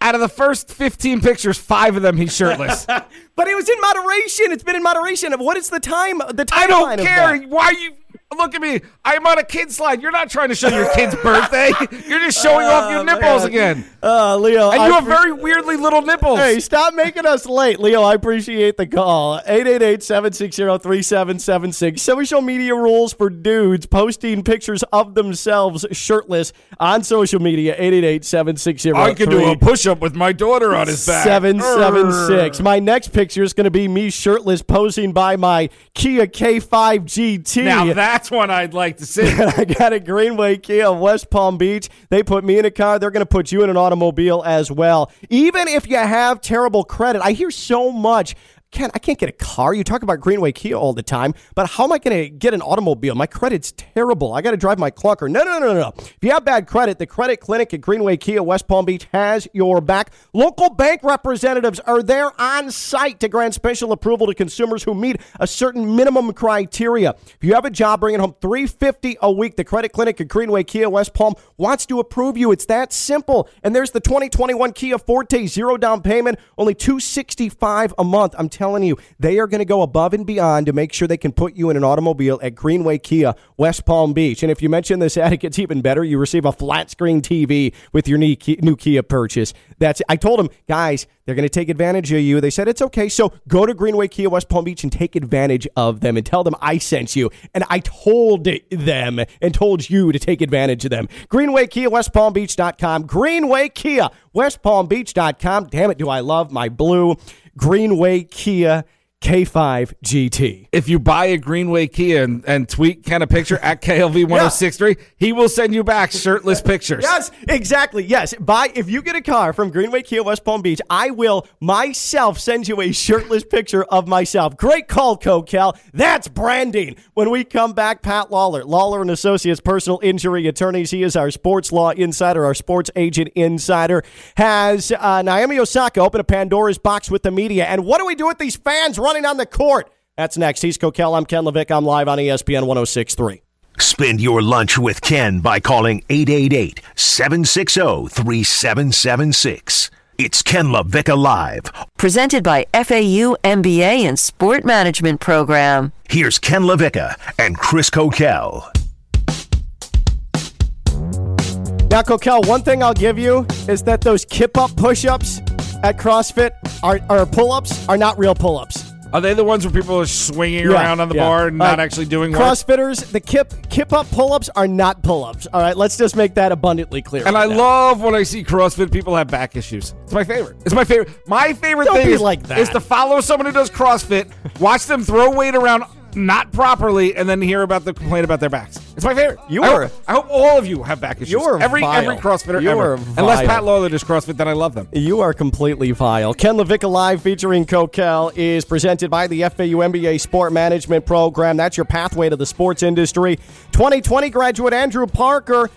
out of the first 15 pictures, five of them he's shirtless. But it was in moderation. It's been in moderation. Of what is the time? The timeline I don't of care. that? Why you look at me? I'm on a kid's slide. You're not trying to show your kid's birthday. You're just showing off your nipples man. again. Uh, Leo, And I you have pre- very weirdly little nipples. Hey, stop making us late. Leo, I appreciate the call. 888-760-3776. Social media rules for dudes posting pictures of themselves shirtless on social media. 888-760- I can do a push-up with my daughter on his back. 776. My next picture is going to be me shirtless posing by my Kia K5 GT. Now that's one I'd like to see. I got a Greenway Kia of West Palm Beach. They put me in a car. They're going to put you in an automobile as well. Even if you have terrible credit, I hear so much. Ken, I can't get a car. You talk about Greenway Kia all the time, but how am I going to get an automobile? My credit's terrible. I got to drive my clunker. No, no, no, no, no. If you have bad credit, the credit clinic at Greenway Kia West Palm Beach has your back. Local bank representatives are there on site to grant special approval to consumers who meet a certain minimum criteria. If you have a job bringing home 350 a week, the credit clinic at Greenway Kia West Palm wants to approve you. It's that simple. And there's the 2021 Kia Forte zero down payment, only 265 a month. I'm telling you, they are going to go above and beyond to make sure they can put you in an automobile at Greenway Kia West Palm Beach. And if you mention this ad, it gets even better. You receive a flat screen TV with your new Kia, new Kia purchase. That's I told them, guys, they're going to take advantage of you. They said it's okay. So go to Greenway Kia West Palm Beach and take advantage of them and tell them I sent you. And I told them and told you to take advantage of them. Greenway Kia West Palm Beach.com. Greenway Kia West Palm Beach.com. Damn it, do I love my blue Greenway Kia K5 GT. if you buy a Greenway Kia and, and tweet Ken a picture at KLV 1063, he will send you back shirtless pictures. Yes, exactly. Yes. Buy if you get a car from Greenway Kia West Palm Beach, I will myself send you a shirtless picture of myself. Great call, Kokell. That's branding. When we come back, Pat Lawlor, Lawlor and Associates personal injury attorneys. He is our sports law insider, our sports agent insider. Has uh, Naomi Osaka open a Pandora's box with the media? And what do we do with these fans running on the court? That's next. He's Kokell. I'm Ken LaVicka. I'm live on ESPN 1063. Spend your lunch with Ken by calling 888 760 3776. It's Ken LaVicka Live. Presented by FAU MBA and Sport Management Program. Here's Ken LaVicka and Chris Kokell. Now, Kokell, one thing I'll give you is that those kip up push ups, at CrossFit are, are pull ups are not real pull ups. Are they the ones where people are swinging Yeah, around on the yeah. bar and All not right. actually doing work? CrossFitters, the kip kip up pull ups are not pull ups. All right, let's just make that abundantly clear. And right I now. love when I see CrossFit people have back issues. It's my favorite. It's my favorite. My favorite Don't thing is, like that. is to follow someone who does CrossFit, watch them throw weight around not properly, and then hear about the complaint about their backs. It's my favorite. You I are- hope, I hope all of you have back issues. You are every vile. every CrossFitter You ever. are Unless. Pat Lawlor does CrossFit, then I love them. You are completely vile. Ken LaVicka Live featuring Kokell is presented by the FAU MBA Sport Management Program. That's your pathway to the sports industry. 2020 graduate Andrew Parker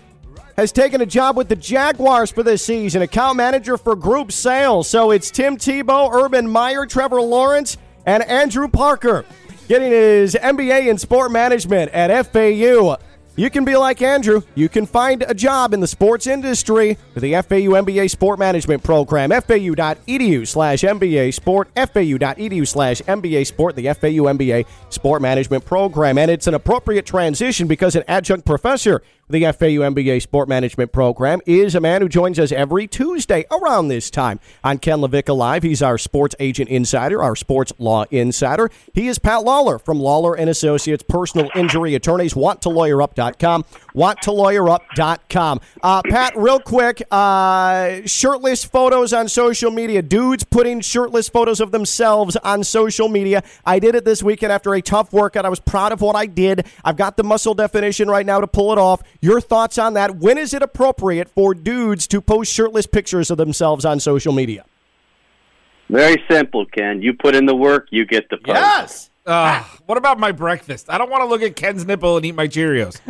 has taken a job with the Jaguars for this season, account manager for group sales. So it's Tim Tebow, Urban Meyer, Trevor Lawrence, and Andrew Parker getting his MBA in sport management at FAU. You can be like Andrew. You can find a job in the sports industry with the FAU MBA Sport Management Program. FAU.edu slash MBA Sport. FAU.edu slash MBA Sport, the FAU MBA Sport Management Program. And it's an appropriate transition because an adjunct professor the FAU MBA Sport Management Program is a man who joins us every Tuesday around this time on Ken LaVicka Live. He's our sports agent insider, our sports law insider. He is Pat Lawlor from Lawlor and Associates Personal Injury Attorneys. WantToLawyerUp.com. WantToLawyerUp.com. Uh, Pat, real quick, uh, shirtless photos on social media. Dudes putting shirtless photos of themselves on social media. I did it this weekend after a tough workout. I was proud of what I did. I've got the muscle definition right now to pull it off. Your thoughts on that? When is it appropriate for dudes to post shirtless pictures of themselves on social media? Very simple, Ken. You put in the work, you get the post. Yes. Uh, what about my breakfast? I don't want to look at Ken's nipple and eat my Cheerios.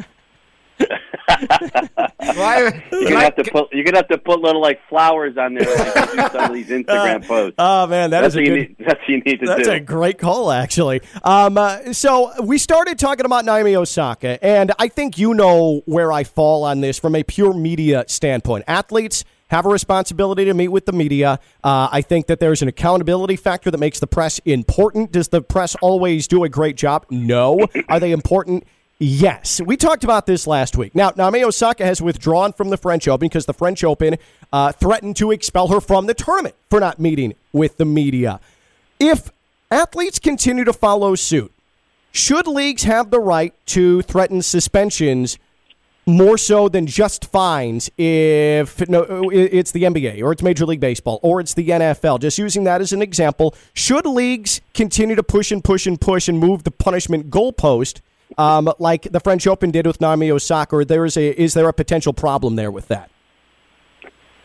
Why- You're gonna have to put. You're gonna have to put little like flowers on there like do some of these Instagram posts. Oh man, that that's is a what you good. need. That's what you need to That's do. That's a great call, actually. Um, uh, so we started talking about Naomi Osaka, and I think you know where I fall on this from a pure media standpoint. Athletes have a responsibility to meet with the media. Uh, I think that there's an accountability factor that makes the press important. Does the press always do a great job? No. Are they important? Yes. We talked about this last week. Now, Naomi Osaka has withdrawn from the French Open because the French Open uh, threatened to expel her from the tournament for not meeting with the media. If athletes continue to follow suit, should leagues have the right to threaten suspensions more so than just fines if no, it's the NBA or it's Major League Baseball or it's the NFL? Just using that as an example, should leagues continue to push and push and push and move the punishment goalpost um, like the French Open did with Naomi Osaka? There is a is there a potential problem there with that?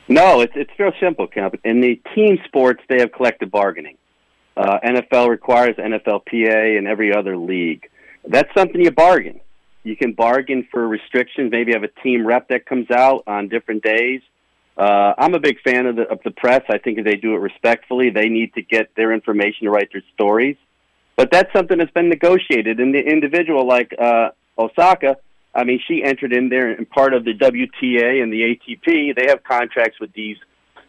No, it's it's real simple, Kemp. In the team sports, they have collective bargaining. Uh, NFL requires NFLPA and every other league. That's something you bargain. You can bargain for restrictions. Maybe have a team rep that comes out on different days. Uh, I'm a big fan of the of the press. I think if they do it respectfully, they need to get their information to write their stories. But that's something that's been negotiated. And the individual like uh, Osaka, I mean, she entered in there and part of the WTA and the ATP. They have contracts with these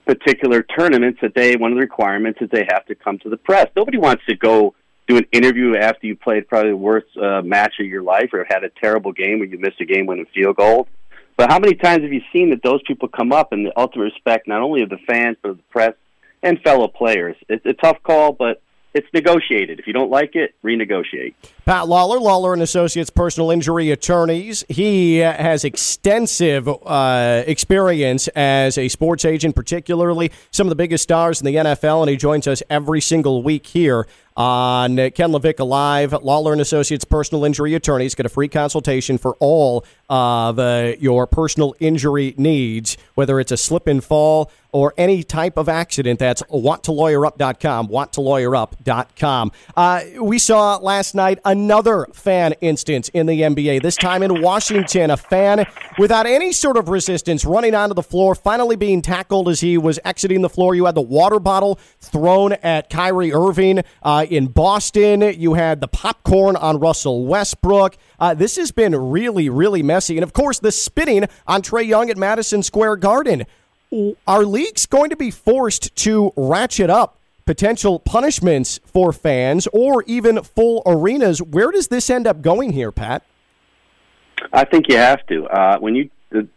particular tournaments that they one of the requirements is they have to come to the press. Nobody wants to go do an interview after you played probably the worst uh, match of your life or had a terrible game where you missed a game winning field goal. But how many times have you seen that those people come up in the ultimate respect not only of the fans but of the press and fellow players? It's a tough call, but it's negotiated. If you don't like it, renegotiate. Pat Lawlor, Lawlor and Associates personal injury attorneys. He has extensive uh, experience as a sports agent, particularly some of the biggest stars in the NFL, and he joins us every single week here on Ken LaVicka Live. Lawlor and Associates personal injury attorneys get a free consultation for all of uh, your personal injury needs, whether it's a slip and fall or any type of accident. That's wanttolawyerup.com, wanttolawyerup.com. Uh, we saw last night another fan instance in the NBA, this time in Washington. A fan without any sort of resistance running onto the floor, finally being tackled as he was exiting the floor. You had the water bottle thrown at Kyrie Irving uh, in Boston. You had the popcorn on Russell Westbrook. Uh, this has been really, really messy. And of course, the spitting on Trae Young at Madison Square Garden. Are leagues going to be forced to ratchet up potential punishments for fans or even full arenas? Where does this end up going here, Pat? I think you have to. Uh, when you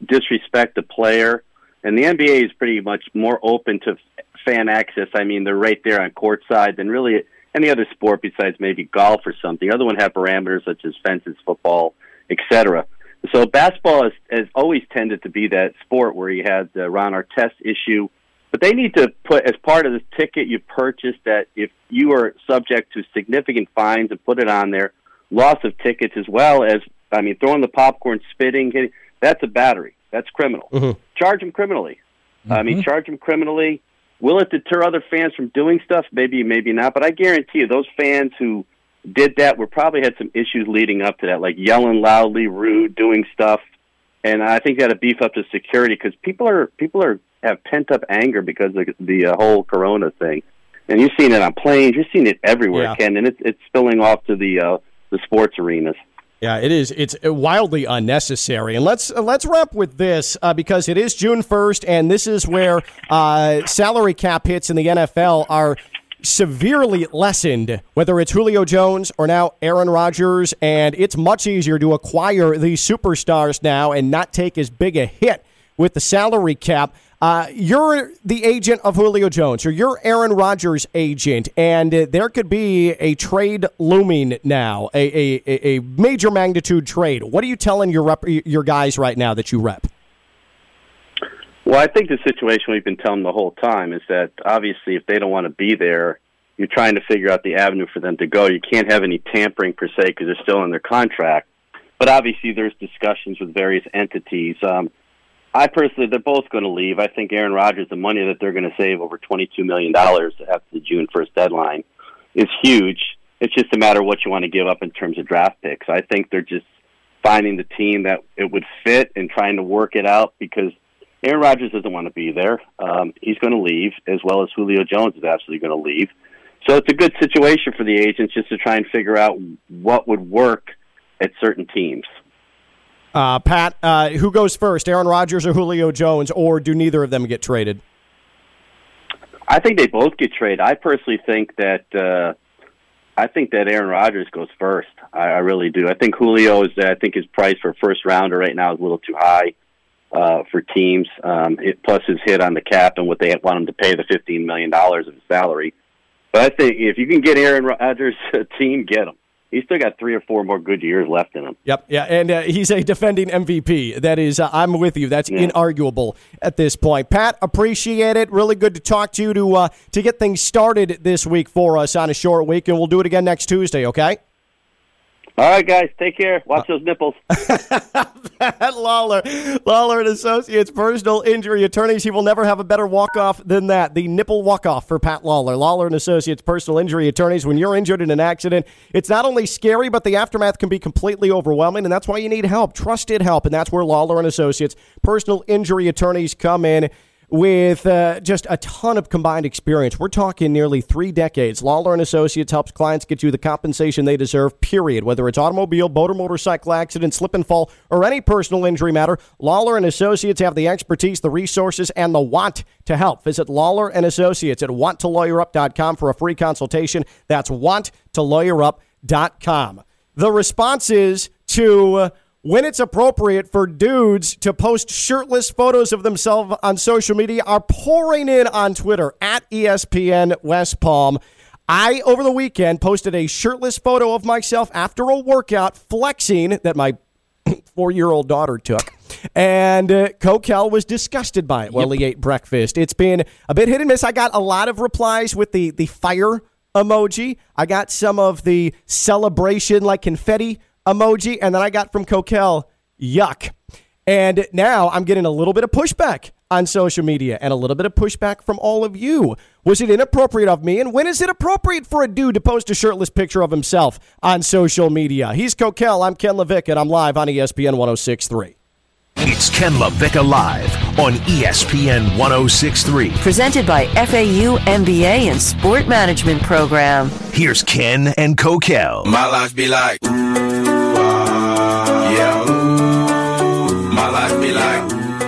disrespect the player, and the NBA is pretty much more open to fan access, I mean they're right there on court side than really any other sport besides maybe golf or something. Other one have parameters such as fences, football, etc. So basketball has, has always tended to be that sport where you had the Ron Artest issue, but they need to put as part of the ticket you purchased that if you are subject to significant fines and put it on there, loss of tickets as well as I mean throwing the popcorn, spitting, hitting, that's a battery. That's criminal. Mm-hmm. Charge them criminally. I mean, charge them criminally. Will it deter other fans from doing stuff? Maybe, maybe not. But I guarantee you, those fans who did that were probably had some issues leading up to that, like yelling loudly, rude, doing stuff. And I think they got to beef up the security because people are people are have pent up anger because of the uh, whole Corona thing. And you've seen it on planes. You've seen it everywhere, Yeah. Ken, and it's it's spilling off to the uh, the sports arenas. Yeah, it is. It's wildly unnecessary. And let's uh, let's wrap with this uh, because it is June first, and this is where uh, salary cap hits in the NFL are severely lessened. Whether it's Julio Jones or now Aaron Rodgers, and it's much easier to acquire these superstars now and not take as big a hit with the salary cap. Uh, you're the agent of Julio Jones, or you're Aaron Rodgers' agent, and uh, there could be a trade looming now, a, a, a- major magnitude trade. What are you telling your rep, your guys right now that you rep? Well, I think the situation we've been telling the whole time is that obviously, if they don't want to be there, you're trying to figure out the avenue for them to go. You can't have any tampering per se because they're still in their contract. But obviously, there's discussions with various entities. Um, I personally, they're both going to leave. I think Aaron Rodgers, the money that they're going to save over $22 million after the June 1st deadline is huge. It's just a matter of what you want to give up in terms of draft picks. I think they're just finding the team that it would fit and trying to work it out because Aaron Rodgers doesn't want to be there. Um, he's going to leave, as well as Julio Jones is absolutely going to leave. So it's a good situation for the agents just to try and figure out what would work at certain teams. Uh, Pat, uh, who goes first, Aaron Rodgers or Julio Jones, or do neither of them get traded? I think they both get traded. I personally think that uh, I think that Aaron Rodgers goes first. I, I really do. I think Julio is. I think his price for first rounder right now is a little too high uh, for teams. Um, it, plus his hit on the cap and what they want him to pay the fifteen million dollars of his salary. But I think if you can get Aaron Rodgers a team, get him. He's still got three or four more good years left in him. Yep, yeah, and uh, he's a defending MVP. That is, uh, I'm with you. That's Yeah. inarguable at this point. Pat, appreciate it. Really good to talk to you to uh, to get things started this week for us on a short week, and we'll do it again next Tuesday. Okay? All right, guys, take care. Watch uh, those nipples. Pat Lawlor, Lawlor and Associates, personal injury attorneys. He will never have a better walk off than that. The nipple walk off for Pat Lawlor, Lawlor and Associates, personal injury attorneys. When you're injured in an accident, it's not only scary, but the aftermath can be completely overwhelming, and that's why you need help, trusted help, and that's where Lawlor and Associates, personal injury attorneys, come in with uh, just a ton of combined experience. We're talking nearly three decades. Lawlor and Associates helps clients get you the compensation they deserve. Period. Whether it's automobile, boat, or motorcycle accident, slip and fall, or any personal injury matter, Lawlor and Associates have the expertise, the resources, and the want to help. Visit Lawlor and Associates at wanttolawyerup.com for a free consultation. That's wanttolawyerup.com. The responses to uh, when it's appropriate for dudes to post shirtless photos of themselves on social media are pouring in on Twitter at ESPN West Palm. I, over the weekend, posted a shirtless photo of myself after a workout flexing that my four year old daughter took. And uh, Kokell was disgusted by it while he ate breakfast. It's been a bit hit and miss. I got a lot of replies with the, the fire emoji. I got some of the celebration, like confetti emoji. And then I got from Kokell, yuck. And now I'm getting a little bit of pushback on social media and a little bit of pushback from all of you. Was it inappropriate of me? And when is it appropriate for a dude to post a shirtless picture of himself on social media? He's Kokell. I'm Ken LaVicka, and I'm live on ESPN 1063. It's Ken LaVicka Live on ESPN 1063. Presented by FAU MBA and Sport Management Program. Here's Ken and Kokell. My life be like,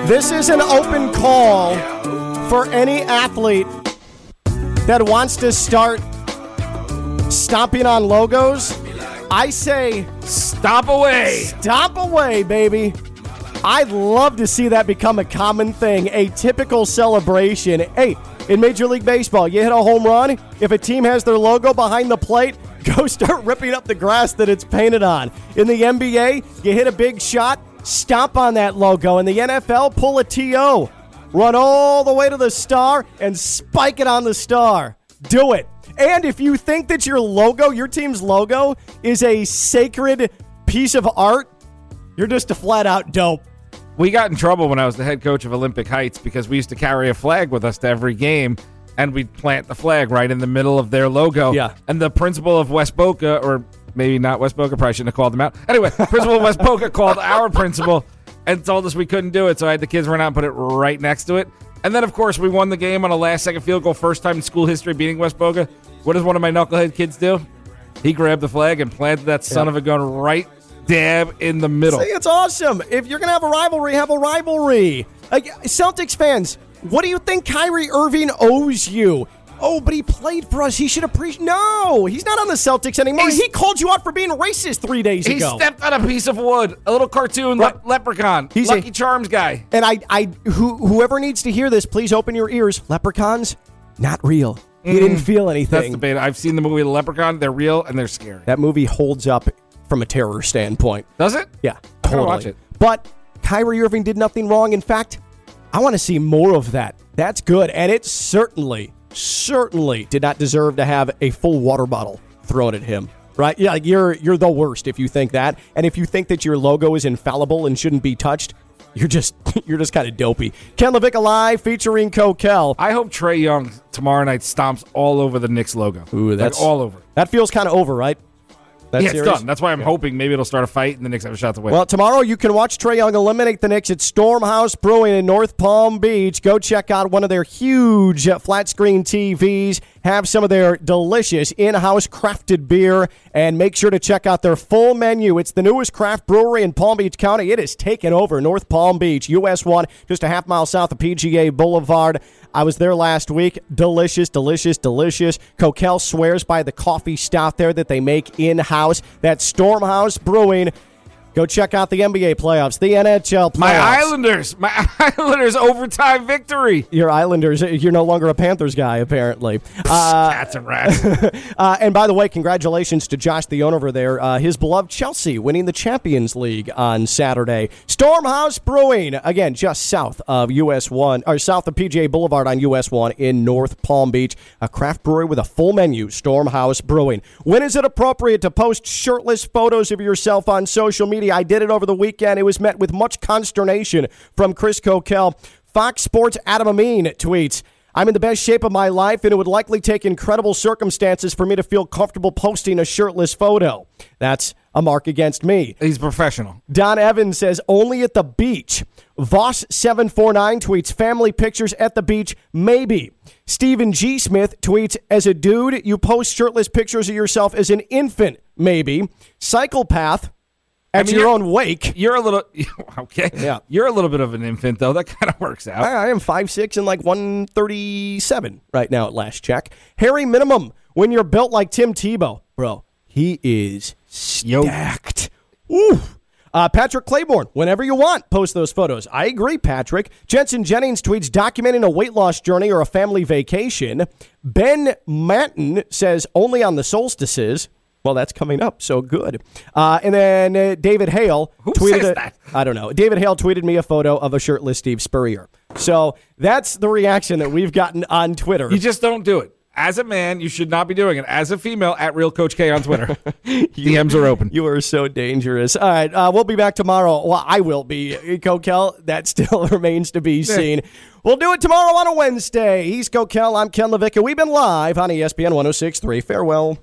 This is an open call for any athlete that wants to start stomping on logos. I say, Stop away. Stomp away, baby. I'd love to see that become a common thing, a typical celebration. Hey, In Major League Baseball, you hit a home run. If a team has their logo behind the plate, go start ripping up the grass that it's painted on. In the NBA, you hit a big shot, stomp on that logo. In the NFL, pull a TO, run all the way to the star, and spike it on the star. Do it. And if you think that your logo, your team's logo, is a sacred piece of art, you're just a flat out dope. We got in trouble when I was the head coach of Olympic Heights because we used to carry a flag with us to every game, and we'd plant the flag right in the middle of their logo. Yeah. And the principal of West Boca, or maybe not West Boca, probably shouldn't have called them out. Anyway, principal of West Boca called our principal and told us we couldn't do it, so I had the kids run out and put it right next to it. And then, of course, we won the game on a last second field goal, first time in school history beating West Boca. What does one of my knucklehead kids do? He grabbed the flag and planted that son Yeah. of a gun right dab in the middle. See, it's awesome. If you're going to have a rivalry, have a rivalry. Like, Celtics fans, what do you think Kyrie Irving owes you? Oh, but he played for us. He should appreciate. No, he's not on the Celtics anymore. He's- he called you out for being racist three days He ago. He stepped on a piece of wood, a little cartoon le- leprechaun, He's a- Lucky Charms guy. and I, I, who, whoever needs to hear this, please open your ears. Leprechauns, not real. He mm. didn't feel anything. That's the beta. I've seen the movie The Leprechaun. They're real and they're scary. that movie holds up from a terror standpoint. Does it? Yeah, totally. watch it. But Kyrie Irving did nothing wrong. In fact, I want to see more of that. That's good, and it certainly, certainly did not deserve to have a full water bottle thrown at him. Right? Yeah, you're you're the worst if you think that, and if you think that your logo is infallible and shouldn't be touched, you're just you're just kind of dopey. Ken LaVicka alive featuring Kokell. I hope Trae Young tomorrow night stomps all over the Knicks logo. Ooh, that's like all over. That feels kind of over, right? That yeah, it's done. That's why I'm hoping maybe it'll start a fight and the Knicks have a shot to win. Well, tomorrow you can watch Trae Young eliminate the Knicks at Stormhouse Brewing in North Palm Beach. Go check out one of their huge flat screen TVs. Have some of their delicious in house crafted beer. And make sure to check out their full menu. It's the newest craft brewery in Palm Beach County. It has taken over North Palm Beach, US 1, just a half mile south of PGA Boulevard. I was there last week. Delicious, delicious, delicious. Coquel swears by the coffee stout there that they make in house. That's Stormhouse Brewing. Go check out the NBA playoffs, the NHL playoffs. my Islanders, my Islanders overtime victory. Your Islanders, you're no longer a Panthers guy, apparently. Uh, Cats and rats. uh, and by the way, congratulations to Josh, the owner over there. Uh, his beloved Chelsea winning the Champions League on Saturday. Stormhouse Brewing, again, just south of US 1, or south of PGA Boulevard on US 1 in North Palm Beach. A craft brewery with a full menu, Stormhouse Brewing. When is it appropriate to post shirtless photos of yourself on social media? I did it over the weekend. It was met with much consternation from Chris Kokell. Fox Sports Adam Amin tweets. I'm in the best shape of my life, and it would likely take incredible circumstances for me to feel comfortable posting a shirtless photo. That's a mark against me. He's professional. Don Evans says only at the beach. Voss749 tweets family pictures at the beach, maybe. Stephen G. Smith tweets as a dude, you post shirtless pictures of yourself as an infant, maybe. Psychopath at mean, your own wake. You're a little okay. Yeah. you're a little bit of an infant though. That kind of works out. I, I am 5'6 and like 137 right now at last check. Harry Minimum, when you're built like Tim Tebow, bro, he is Yo. stacked. Ooh. Uh, Patrick Claiborne, whenever you want, post those photos. I agree, Patrick. Jensen Jennings tweets documenting a weight loss journey or a family vacation. Ben Manton says only on the solstices. Well, that's coming up, so good. Uh, and then uh, David Hale Who tweeted says a- that? I don't know. David Hale tweeted me a photo of a shirtless Steve Spurrier. So that's the reaction that we've gotten on Twitter. You just don't do it. As a man, you should not be doing it. As a female, at Real Coach K on Twitter, DMs are open. You are so dangerous. All right, uh, we'll be back tomorrow. Well, I will be. Kokell, that still remains to be seen. We'll do it tomorrow on a Wednesday. He's Kokell. I'm Ken LaVicka, and we've been live on ESPN 1063. Farewell.